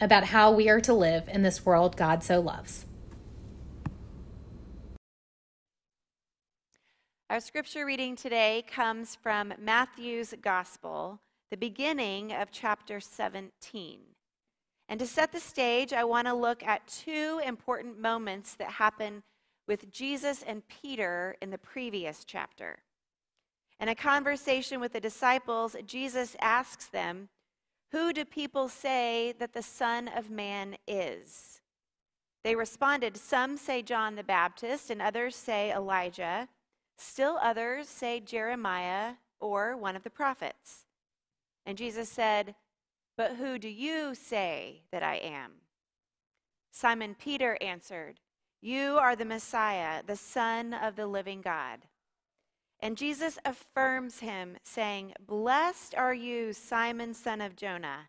about how we are to live in this world God so loves. Our scripture reading today comes from Matthew's Gospel, the beginning of chapter 17. And to set the stage, I want to look at two important moments that happen with Jesus and Peter in the previous chapter. In a conversation with the disciples, Jesus asks them, Who do people say that the Son of Man is? They responded, Some say John the Baptist, and others say Elijah Still others say Jeremiah or one of the prophets. And Jesus said, But who do you say that I am? Simon Peter answered, You are the Messiah, the Son of the living God. And Jesus affirms him, saying, Blessed are you, Simon, son of Jonah,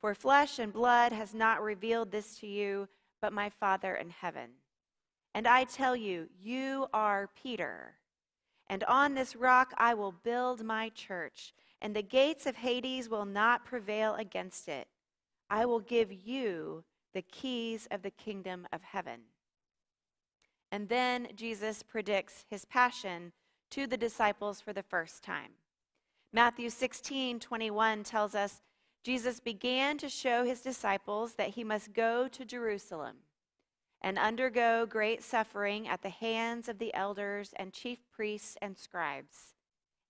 for flesh and blood has not revealed this to you, but my Father in heaven. And I tell you, you are Peter and on this rock I will build my church, and the gates of Hades will not prevail against it. I will give you the keys of the kingdom of heaven. And then Jesus predicts his passion to the disciples for the first time. Matthew 16, 21 tells us Jesus began to show his disciples that he must go to Jerusalem and undergo great suffering at the hands of the elders and chief priests and scribes,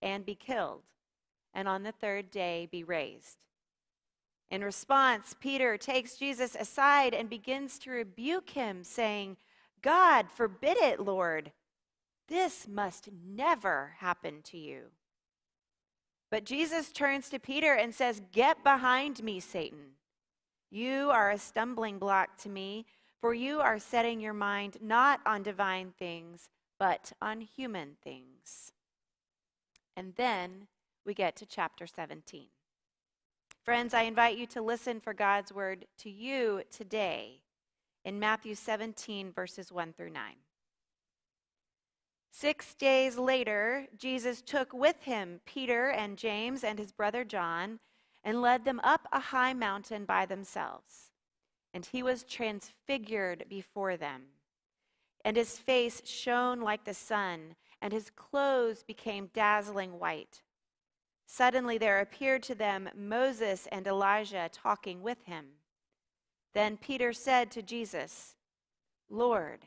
and be killed, and on the third day be raised. In response, Peter takes Jesus aside and begins to rebuke him, saying, God, forbid it, Lord. This must never happen to you. But Jesus turns to Peter and says, Get behind me, Satan. You are a stumbling block to me for you are setting your mind not on divine things, but on human things. And then we get to chapter 17. Friends, I invite you to listen for God's word to you today in Matthew 17, verses 1 through 9. Six days later, Jesus took with him Peter and James and his brother John and led them up a high mountain by themselves and he was transfigured before them. And his face shone like the sun, and his clothes became dazzling white. Suddenly there appeared to them Moses and Elijah talking with him. Then Peter said to Jesus, Lord,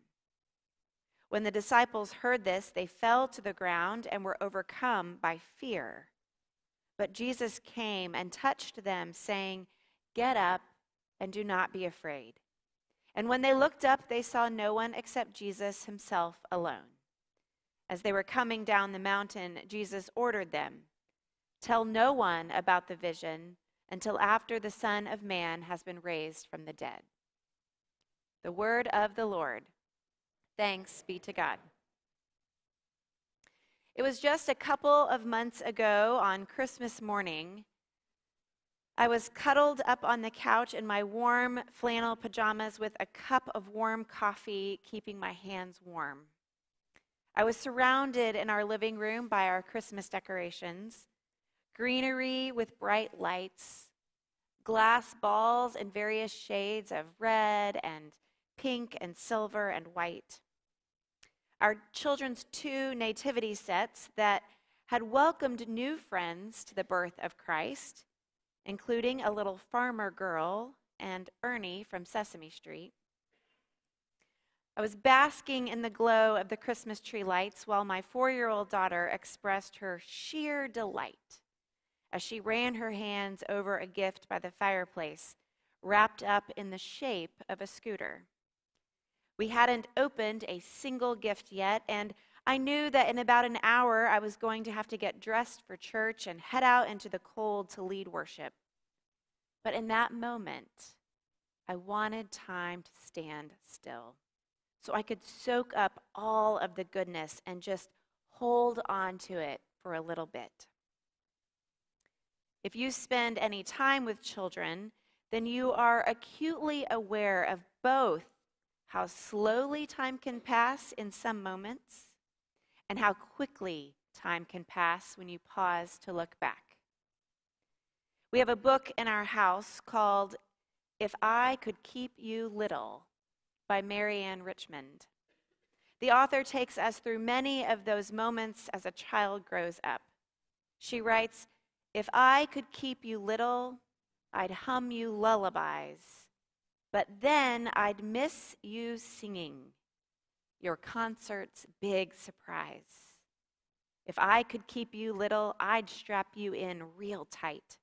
When the disciples heard this, they fell to the ground and were overcome by fear. But Jesus came and touched them, saying, Get up and do not be afraid. And when they looked up, they saw no one except Jesus himself alone. As they were coming down the mountain, Jesus ordered them Tell no one about the vision until after the Son of Man has been raised from the dead. The word of the Lord. Thanks be to God. It was just a couple of months ago on Christmas morning I was cuddled up on the couch in my warm flannel pajamas with a cup of warm coffee, keeping my hands warm. I was surrounded in our living room by our Christmas decorations greenery with bright lights, glass balls in various shades of red and pink and silver and white. Our children's two nativity sets that had welcomed new friends to the birth of Christ including a little farmer girl and Ernie from Sesame Street. I was basking in the glow of the Christmas tree lights while my four year old daughter expressed her sheer delight as she ran her hands over a gift by the fireplace wrapped up in the shape of a scooter. We hadn't opened a single gift yet, and I knew that in about an hour I was going to have to get dressed for church and head out into the cold to lead worship. But in that moment, I wanted time to stand still so I could soak up all of the goodness and just hold on to it for a little bit. If you spend any time with children, then you are acutely aware of both how slowly time can pass in some moments and how quickly time can pass when you pause to look back. We have a book in our house called If I Could Keep You Little by Marianne Richmond. The author takes us through many of those moments as a child grows up. She writes, If I could keep you little, I'd hum you lullabies, but then I'd miss you singing your concert's big surprise. If I could keep you little, I'd strap you in real tight.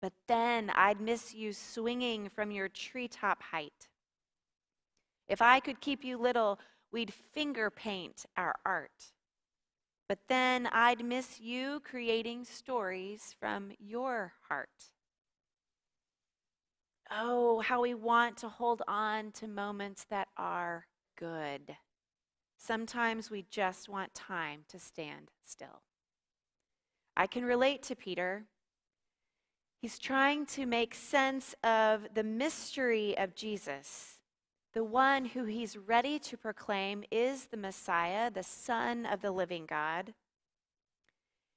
But then I'd miss you swinging from your treetop height. If I could keep you little, we'd finger paint our art. But then I'd miss you creating stories from your heart. Oh, how we want to hold on to moments that are good. Sometimes we just want time to stand still. I can relate to Peter. He's trying to make sense of the mystery of Jesus the one who he's ready to proclaim is the Messiah, the Son of the living God.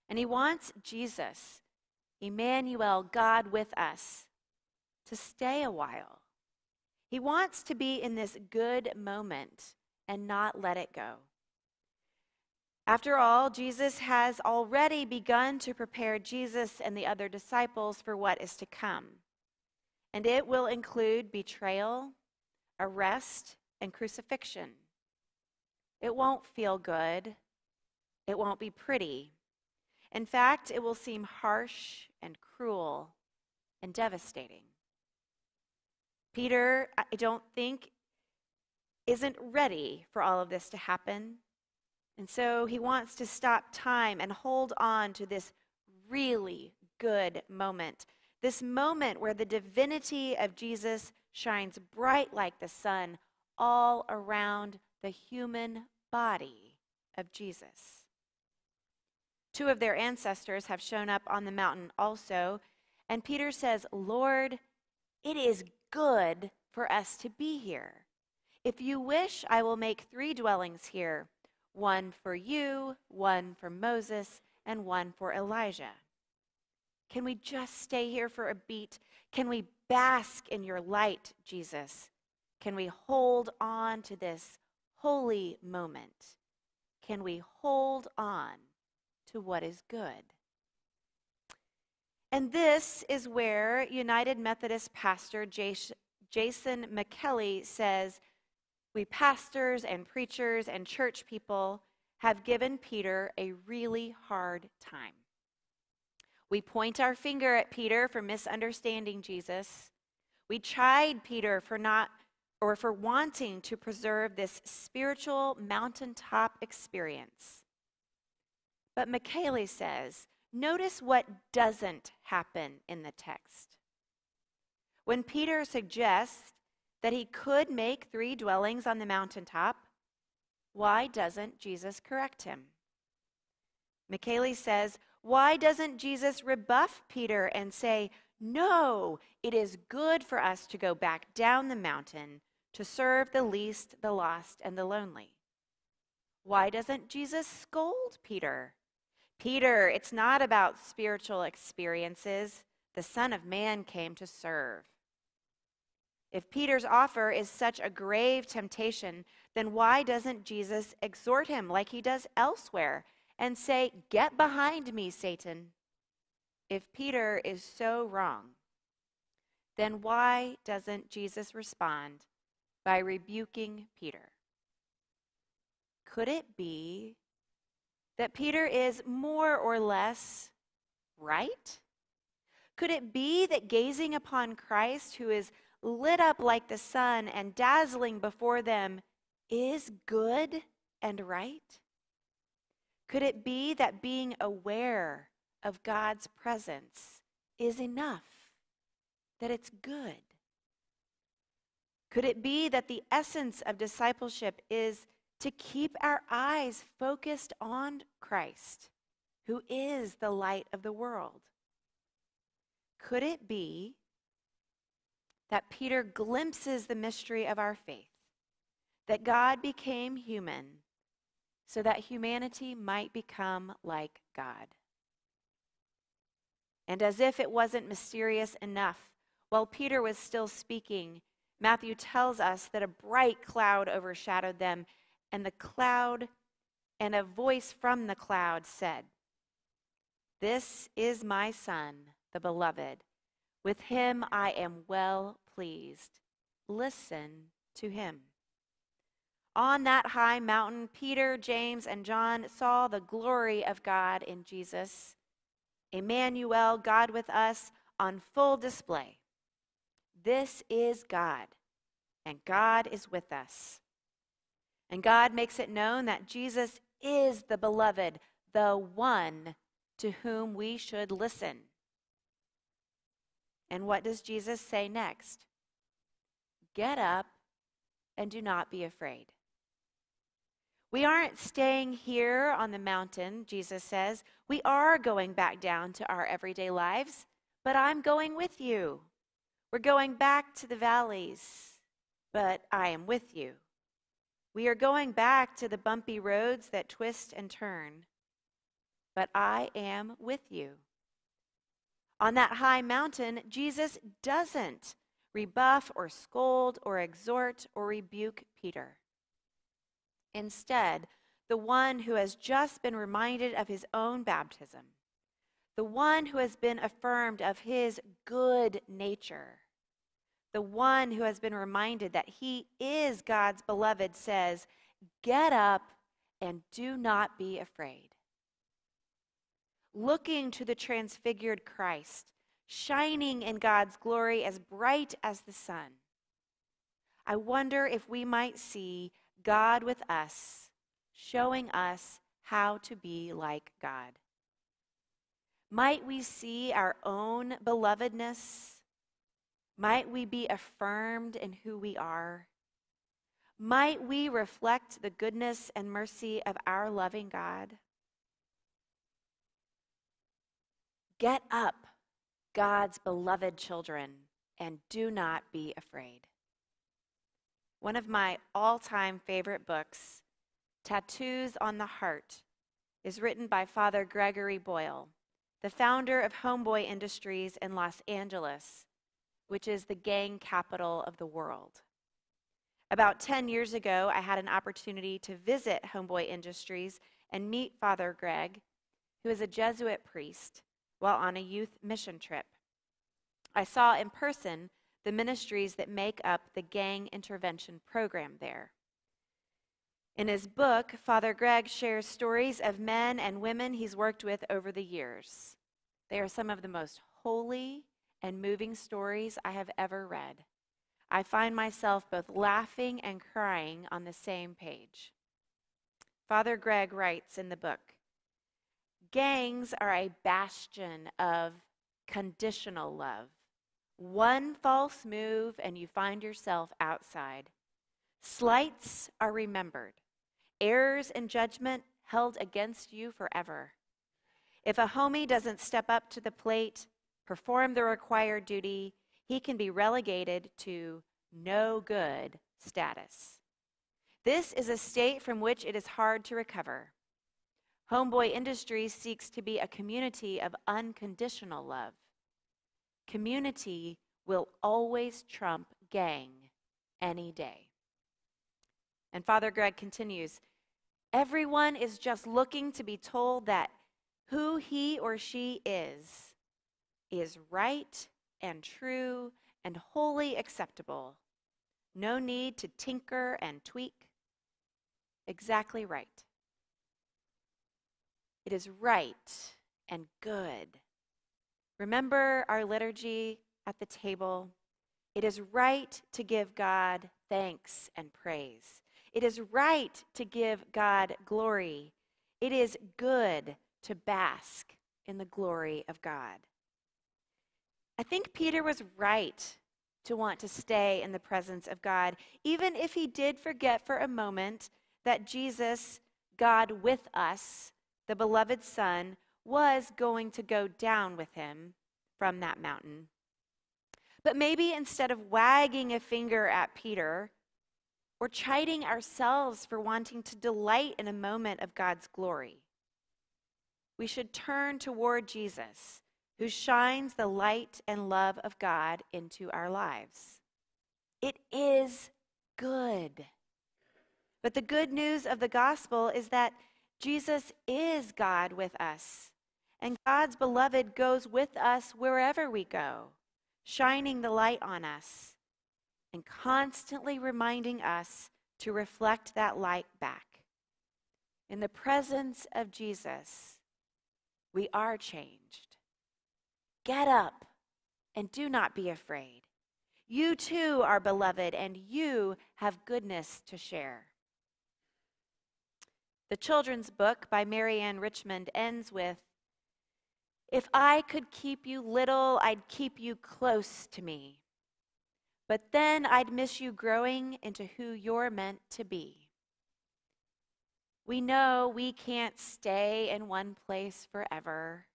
And he wants Jesus, Emmanuel, God with us, to stay a while. He wants to be in this good moment and not let it go. After all, Jesus has already begun to prepare Jesus and the other disciples for what is to come. And it will include betrayal arrest, and crucifixion. It won't feel good. It won't be pretty. In fact, it will seem harsh and cruel and devastating. Peter, I don't think, isn't ready for all of this to happen. And so he wants to stop time and hold on to this really good moment. This moment where the divinity of Jesus shines bright like the sun all around the human body of Jesus. Two of their ancestors have shown up on the mountain also, and Peter says, Lord, it is good for us to be here. If you wish, I will make three dwellings here one for you, one for Moses, and one for Elijah. Can we just stay here for a beat? Can we bask in your light, Jesus? Can we hold on to this holy moment? Can we hold on to what is good? And this is where United Methodist pastor Jason Micheli says, We pastors and preachers and church people have given Peter a really hard time. We point our finger at Peter for misunderstanding Jesus. We chide Peter for not or for wanting to preserve this spiritual mountaintop experience. But Micheli says, notice what doesn't happen in the text. When Peter suggests that he could make three dwellings on the mountaintop, why doesn't Jesus correct him? Micheli says, why doesn't Jesus rebuff Peter and say, No, it is good for us to go back down the mountain to serve the least, the lost, and the lonely? Why doesn't Jesus scold Peter? Peter, it's not about spiritual experiences. The Son of Man came to serve. If Peter's offer is such a grave temptation, then why doesn't Jesus exhort him like he does elsewhere and say, Get behind me, Satan. If Peter is so wrong, then why doesn't Jesus respond by rebuking Peter? Could it be that Peter is more or less right? Could it be that gazing upon Christ, who is lit up like the sun and dazzling before them, is good and right? Could it be that being aware of God's presence is enough, that it's good? Could it be that the essence of discipleship is to keep our eyes focused on Christ, who is the light of the world? Could it be that Peter glimpses the mystery of our faith, that God became human so that humanity might become like God? And as if it wasn't mysterious enough, while Peter was still speaking, Matthew tells us that a bright cloud overshadowed them, and the cloud and a voice from the cloud said, This is my son, the beloved. With him I am well pleased. Listen to him. On that high mountain, Peter, James, and John saw the glory of God in Jesus. Emmanuel, God with us, on full display. This is God, and God is with us. And God makes it known that Jesus is the beloved, the one to whom we should listen. And what does Jesus say next? Get up and do not be afraid. We aren't staying here on the mountain, Jesus says. We are going back down to our everyday lives, but I'm going with you. We're going back to the valleys, but I am with you. We are going back to the bumpy roads that twist and turn, but I am with you. On that high mountain, Jesus doesn't rebuff or scold or exhort or rebuke Peter. Instead, the one who has just been reminded of his own baptism, the one who has been affirmed of his good nature, the one who has been reminded that he is God's beloved says, Get up and do not be afraid. Looking to the transfigured Christ, shining in God's glory as bright as the sun, I wonder if we might see God with us, showing us how to be like God. Might we see our own belovedness? Might we be affirmed in who we are? Might we reflect the goodness and mercy of our loving God? Get up, God's beloved children, and do not be afraid. One of my all time favorite books, Tattoos on the Heart, is written by Father Gregory Boyle, the founder of Homeboy Industries in Los Angeles which is the gang capital of the world. About 10 years ago, I had an opportunity to visit Homeboy Industries and meet Father Greg, who is a Jesuit priest, while on a youth mission trip. I saw in person the ministries that make up the gang intervention program there. In his book, Father Greg shares stories of men and women he's worked with over the years. They are some of the most holy and moving stories I have ever read. I find myself both laughing and crying on the same page. Father Greg writes in the book Gangs are a bastion of conditional love. One false move and you find yourself outside. Slights are remembered, errors in judgment held against you forever. If a homie doesn't step up to the plate, perform the required duty, he can be relegated to no good status. This is a state from which it is hard to recover. Homeboy Industries seeks to be a community of unconditional love. Community will always trump gang any day. And Father Greg continues Everyone is just looking to be told that who he or she is is right and true and wholly acceptable. No need to tinker and tweak. exactly right. It is right and good. Remember our liturgy at the table? It is right to give God thanks and praise. It is right to give God glory. It is good to bask in the glory of God. I think Peter was right to want to stay in the presence of God, even if he did forget for a moment that Jesus, God with us, the beloved Son, was going to go down with him from that mountain. But maybe instead of wagging a finger at Peter or chiding ourselves for wanting to delight in a moment of God's glory, we should turn toward Jesus, who shines the light and love of God into our lives. It is good. But the good news of the gospel is that Jesus is God with us, and God's beloved goes with us wherever we go, shining the light on us and constantly reminding us to reflect that light back. In the presence of Jesus, we are changed. Get up and do not be afraid. You too are beloved, and you have goodness to share. The children's book by Marianne Richmond ends with If I could keep you little, I'd keep you close to me. But then I'd miss you growing into who you're meant to be. We know we can't stay in one place forever.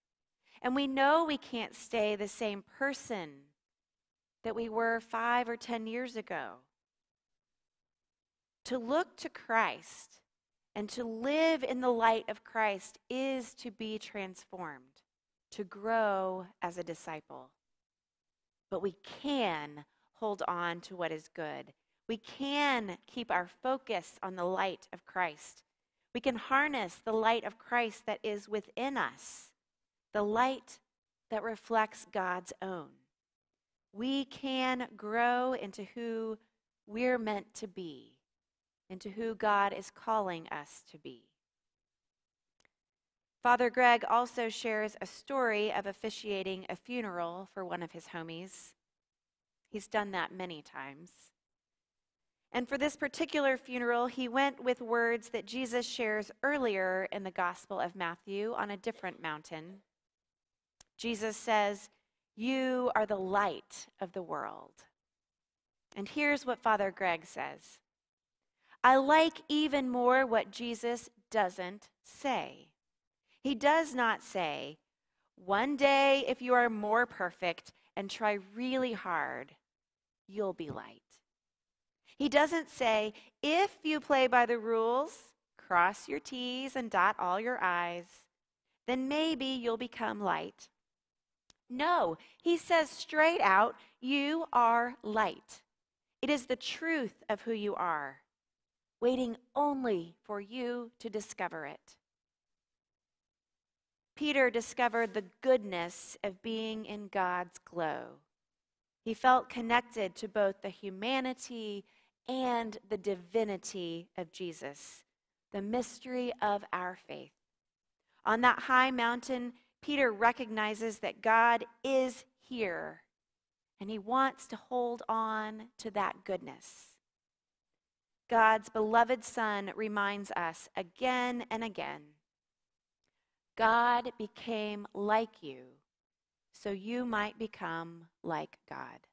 And we know we can't stay the same person that we were five or ten years ago. To look to Christ and to live in the light of Christ is to be transformed, to grow as a disciple. But we can hold on to what is good. We can keep our focus on the light of Christ. We can harness the light of Christ that is within us, the light that reflects God's own. We can grow into who we're meant to be into who God is calling us to be. Father Greg also shares a story of officiating a funeral for one of his homies. He's done that many times. And for this particular funeral, he went with words that Jesus shares earlier in the Gospel of Matthew on a different mountain. Jesus says, You are the light of the world. And here's what Father Greg says I like even more what Jesus doesn't say. He does not say, one day, if you are more perfect and try really hard, you'll be light. He doesn't say, if you play by the rules, cross your T's and dot all your I's, then maybe you'll become light. No, he says straight out, you are light. It is the truth of who you are waiting only for you to discover it. Peter discovered the goodness of being in God's glow. He felt connected to both the humanity and the divinity of Jesus, the mystery of our faith. On that high mountain, Peter recognizes that God is here, and he wants to hold on to that goodness. God's beloved Son reminds us again and again God became like you so you might become like God.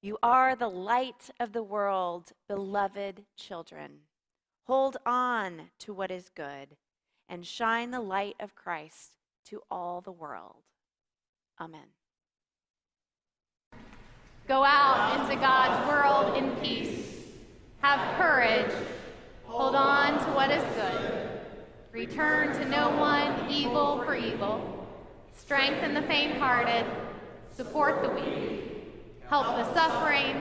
You are the light of the world, beloved children. Hold on to what is good and shine the light of Christ to all the world. Amen. Go out into God's world in peace. Have courage. Hold on to what is good. Return to no one evil for evil. Strengthen the faint hearted. Support the weak. Help the suffering.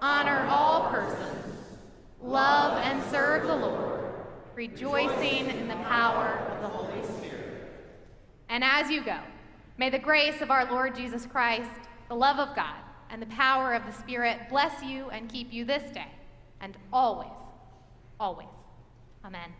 Honor all persons. Love and serve the Lord, rejoicing in the power of the Holy. And as you go, may the grace of our Lord Jesus Christ, the love of God, and the power of the Spirit bless you and keep you this day and always, always. Amen.